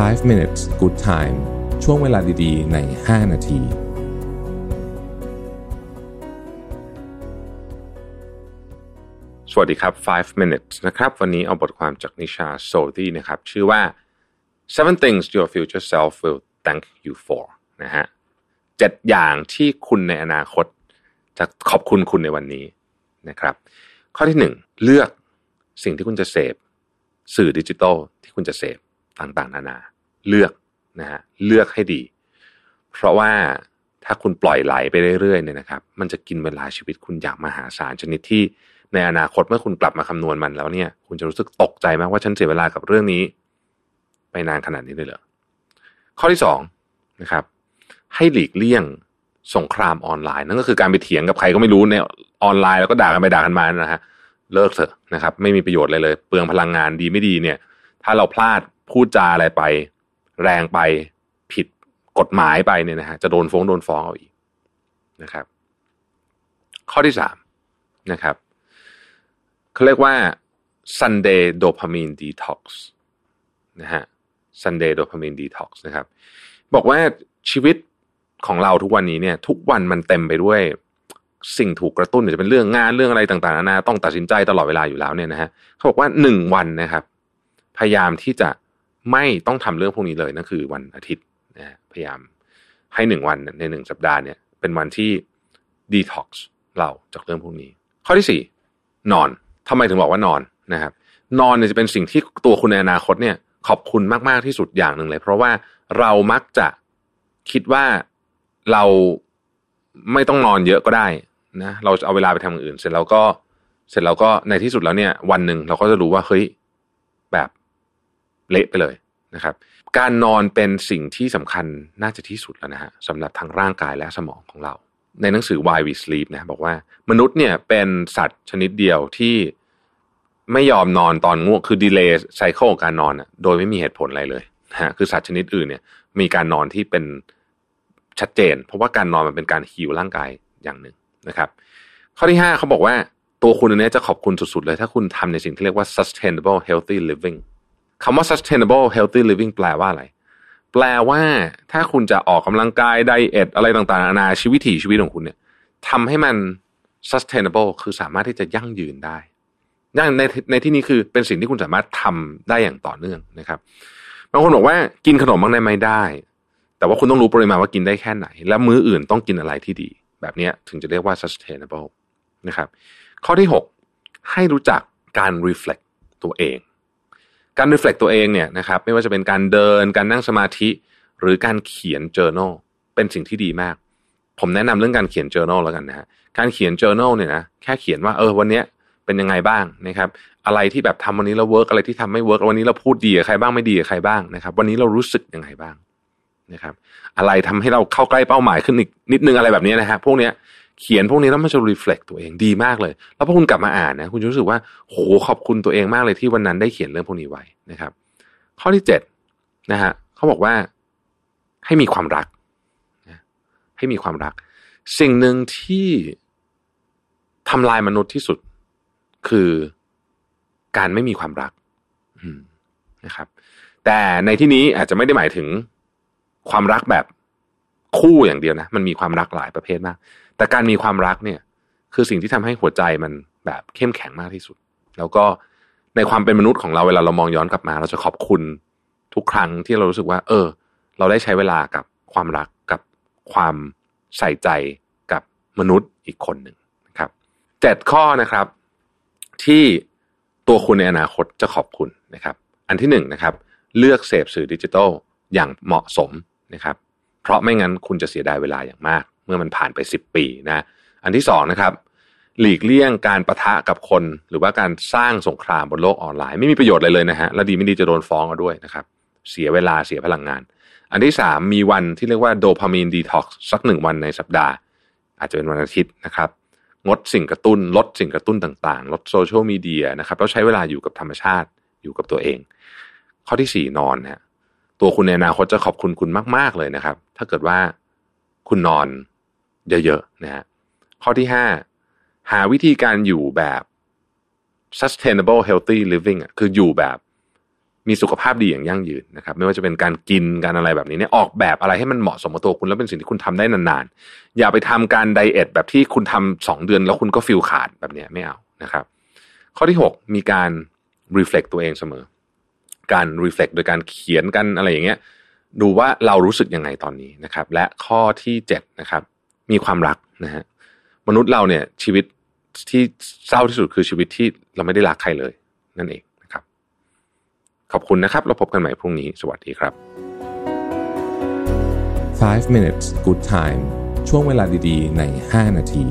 5 minutes good time ช่วงเวลาดีๆ ใน 5 นาที สวัสดีครับ 5 minutes นะครับ วันนี้เอาบทความจากนิชาโซดี้นะครับ ชื่อว่า seven things your future self will thank you for นะฮะเจ็ดอย่างที่คุณในอนาคต จะขอบคุณคุณในวันนี้นะครับ ข้อที่หนึ่งเลือกสิ่งที่คุณจะเสพ สื่อดิจิทัลที่คุณจะเสพ ต่างๆ นานาเลือกนะฮะเลือกให้ดี เพราะว่าถ้าคุณปล่อยไหลไปเรื่อยๆเนี่ยนะครับ มันจะกินเวลาชีวิตคุณอย่างมหาศาลชนิดที่ในอนาคตเมื่อคุณกลับมาคำนวณมันแล้วเนี่ย คุณจะรู้สึกตกใจมากว่าฉันเสียเวลากับเรื่องนี้ ไปนานขนาดนี้เลยเหรอข้อที่สองนะครับ ให้หลีกเลี่ยงสงครามออนไลน์นั่นก็คือการไปเถียงกับใครก็ไม่รู้ในออนไลน์แล้วก็ด่ากันไปด่ากันมานะฮะเลิกเถอะนะครับ ไม่มีประโยชน์เลยเลย เปลืองพลังงานดีไม่ดีเนี่ย ถ้าเราพลาด พูดจาอะไรไป แรงไปผิดกฎหมายไปเนี่ยนะฮะจะโดนฟ้องโดนฟ้องเอาอีกนะครับ ข้อที่สามนะครับเขาเรียกว่า Sunday Dopamine Detox นะฮะ Sunday Dopamine Detox นะครับ บอกว่าชีวิตของเราทุกวันนี้เนี่ย ทุกวันมันเต็มไปด้วยสิ่งถูกกระตุ้นจะเป็นเรื่องงานเรื่องอะไรต่างๆนานาต้องตัดสินใจตลอดเวลาอยู่แล้วเนี่ยนะฮะเขาบอกว่าหนึ่งวันนะครับ พยายามที่จะ ไม่ต้องทำเรื่องพวกนี้เลยนั่นคือวันอาทิตย์นะพยายามให้หนึ่งวันในหนึ่งสัปดาห์เนี่ย เป็นวันที่ดีท็อกซ์เราจากเรื่องพวกนี้ ข้อที่สี่นอนทำไมถึงบอกว่านอนนะครับ นอนเนี่ยจะเป็นสิ่งที่ตัวคุณในอนาคตเนี่ย ขอบคุณมาก ๆ ที่สุดอย่างหนึ่งเลย เพราะว่าเรามักจะคิดว่าเราไม่ต้องนอนเยอะก็ได้นะเราเอาเวลาไปทำอย่างอื่น เสร็จแล้วก็เสร็จแล้วก็ในที่สุดแล้วเนี่ย วันหนึ่งเราก็จะรู้ว่าเฮ้ยแบบ เละไปเลยนะครับ การนอนเป็นสิ่งที่สำคัญน่าจะที่สุดแล้วนะฮะสำหรับทั้งร่างกายและสมองของเรา ในหนังสือ Why We Sleep นะบอกว่ามนุษย์เนี่ยเป็นสัตว์ชนิดเดียวที่ไม่ยอมนอนตอนง่วงคือ delay cycle ของการนอนโดยไม่มีเหตุผลอะไรเลยนะฮะคือสัตว์ชนิดอื่นเนี่ยมีการนอนที่เป็นชัดเจน เพราะว่าการนอนมันเป็นการฮิวร่างกายอย่างหนึ่งนะครับ ข้อที่ห้าเขาบอกว่าตัวคุณเนี้ยจะขอบคุณสุดๆเลย ถ้าคุณทำในสิ่งที่เรียกว่า sustainable healthy living คำว่า sustainable healthy living แปลว่าอะไร แปลว่าถ้าคุณจะออกกำลังกาย diet อะไรต่างๆนานาชีวิตถีชีวิตของคุณเนี่ยทำให้มัน sustainable คือสามารถที่จะยั่งยืนได้ยั่งในในที่นี้คือเป็นสิ่งที่คุณสามารถทำได้อย่างต่อเนื่องนะครับบางคนบอกว่ากินขนมบ้างในไม่ได้ แต่ว่าคุณต้องรู้ปริมาณว่ากินได้แค่ไหน และมื้ออื่นต้องกินอะไรที่ดี แบบนี้ถึงจะเรียกว่า sustainable นะครับ ข้อที่ 6 ให้รู้จักการ reflect ตัวเอง การ reflect ตัวเองเนี่ยนะครับไม่ว่าจะเป็นการเดินการนั่งสมาธิหรือการเขียน journal เป็นสิ่งที่ดีมาก ผมแนะนำเรื่องการเขียน journal แล้วกันนะฮะการเขียน journal เนี่ยนะแค่เขียนว่าเออวันเนี้ยเป็นยังไงบ้างนะครับ อะไรที่แบบทำวันนี้เรา work อะไรที่ทำไม่ work วันนี้เราพูดดีกับใครบ้างไม่ดีกับใครบ้างนะครับ วันนี้เรารู้สึกยังไงบ้างนะครับ อะไรทำให้เราเข้าใกล้เป้าหมายขึ้นอีกนิดนึงอะไรแบบนี้นะฮะพวกเนี้ย เขียนพวกนี้แล้วมันจะ reflect ตัวเองดีมากเลย แล้วพอคุณกลับมาอ่านนะคุณจะรู้สึกว่าโหขอบคุณตัวเองมากเลยที่วันนั้นได้เขียนเรื่องพวกนี้ไว้นะครับ ข้อที่เจ็ดนะฮะเขาบอกว่าให้มีความรักนะให้มีความรัก สิ่งหนึ่งที่ทำลายมนุษย์ที่สุด คือการไม่มีความรักนะครับ แต่ในที่นี้อาจจะไม่ได้หมายถึงความรักแบบคู่อย่างเดียวนะ มันมีความรักหลายประเภทมาก แต่การมีความรักเนี่ย คือสิ่งที่ทำให้หัวใจมันแบบเข้มแข็งมากที่สุด แล้วก็ในความเป็นมนุษย์ของเราเวลาเรามองย้อนกลับมา เราจะขอบคุณทุกครั้งที่เรารู้สึกว่า เออ เราได้ใช้เวลากับความรักกับความใส่ใจกับมนุษย์อีกคนหนึ่งนะครับเจ็ดข้อนะครับ ที่ตัวคุณในอนาคตจะขอบคุณนะครับ อันที่หนึ่งนะครับ เลือกเสพสื่อดิจิทัลอย่างเหมาะสมนะครับ เพราะไม่งั้นคุณจะเสียดายเวลาอย่างมาก เมื่อมันผ่านไปสิบปีนะอันที่สองนะครับหลีกเลี่ยงการปะทะกับคน หรือว่าการสร้างสงครามบนโลกออนไลน์ไม่มีประโยชน์เลยเลยนะฮะและดีไม่ดีจะโดนฟ้องเอาด้วยนะครับเสียเวลาเสียพลังงาน อันที่สามมีวันที่เรียกว่า dopamine detox สักหนึ่งวันในสัปดาห์ อาจจะเป็นวันอาทิตย์นะครับงดสิ่งกระตุ้น ลดสิ่งกระตุ้นต่างๆ ลดโซเชียลมีเดียนะครับแล้วใช้เวลาอยู่กับธรรมชาติอยู่กับตัวเอง ข้อที่สี่นอนนะตัวคุณในอนาคตจะขอบคุณคุณมาก ๆเลยนะครับ ถ้าเกิดว่าคุณนอน เยอะๆนะฮะข้อที่ห้าหาวิธีการอยู่แบบ sustainable healthy living อะคืออยู่แบบมีสุขภาพดีอย่างยั่งยืนนะครับ ไม่ว่าจะเป็นการกินการอะไรแบบนี้เนี่ยออกแบบอะไรให้มันเหมาะสมกับตัวคุณแล้วเป็นสิ่งที่คุณทำได้นานๆ อย่าไปทำการไดเอทแบบที่คุณทำสองเดือนแล้วคุณก็ฟิลขาดแบบเนี้ยไม่เอานะครับ ข้อที่หกมีการรีเฟล็กตัวเองเสมอ การรีเฟล็กโดยการเขียนกันอะไรอย่างเงี้ยดูว่าเรารู้สึกยังไงตอนนี้นะครับ และข้อที่เจ็ดนะครับ มีความรักนะฮะมนุษย์เราเนี่ยชีวิตที่เศร้าที่สุดคือชีวิตที่เราไม่ได้รักใครเลย นั่นเองนะครับ ขอบคุณนะครับ เราพบกันใหม่พรุ่งนี้ สวัสดีครับ 5 minutes good time ช่วงเวลาดีๆ ใน 5 นาที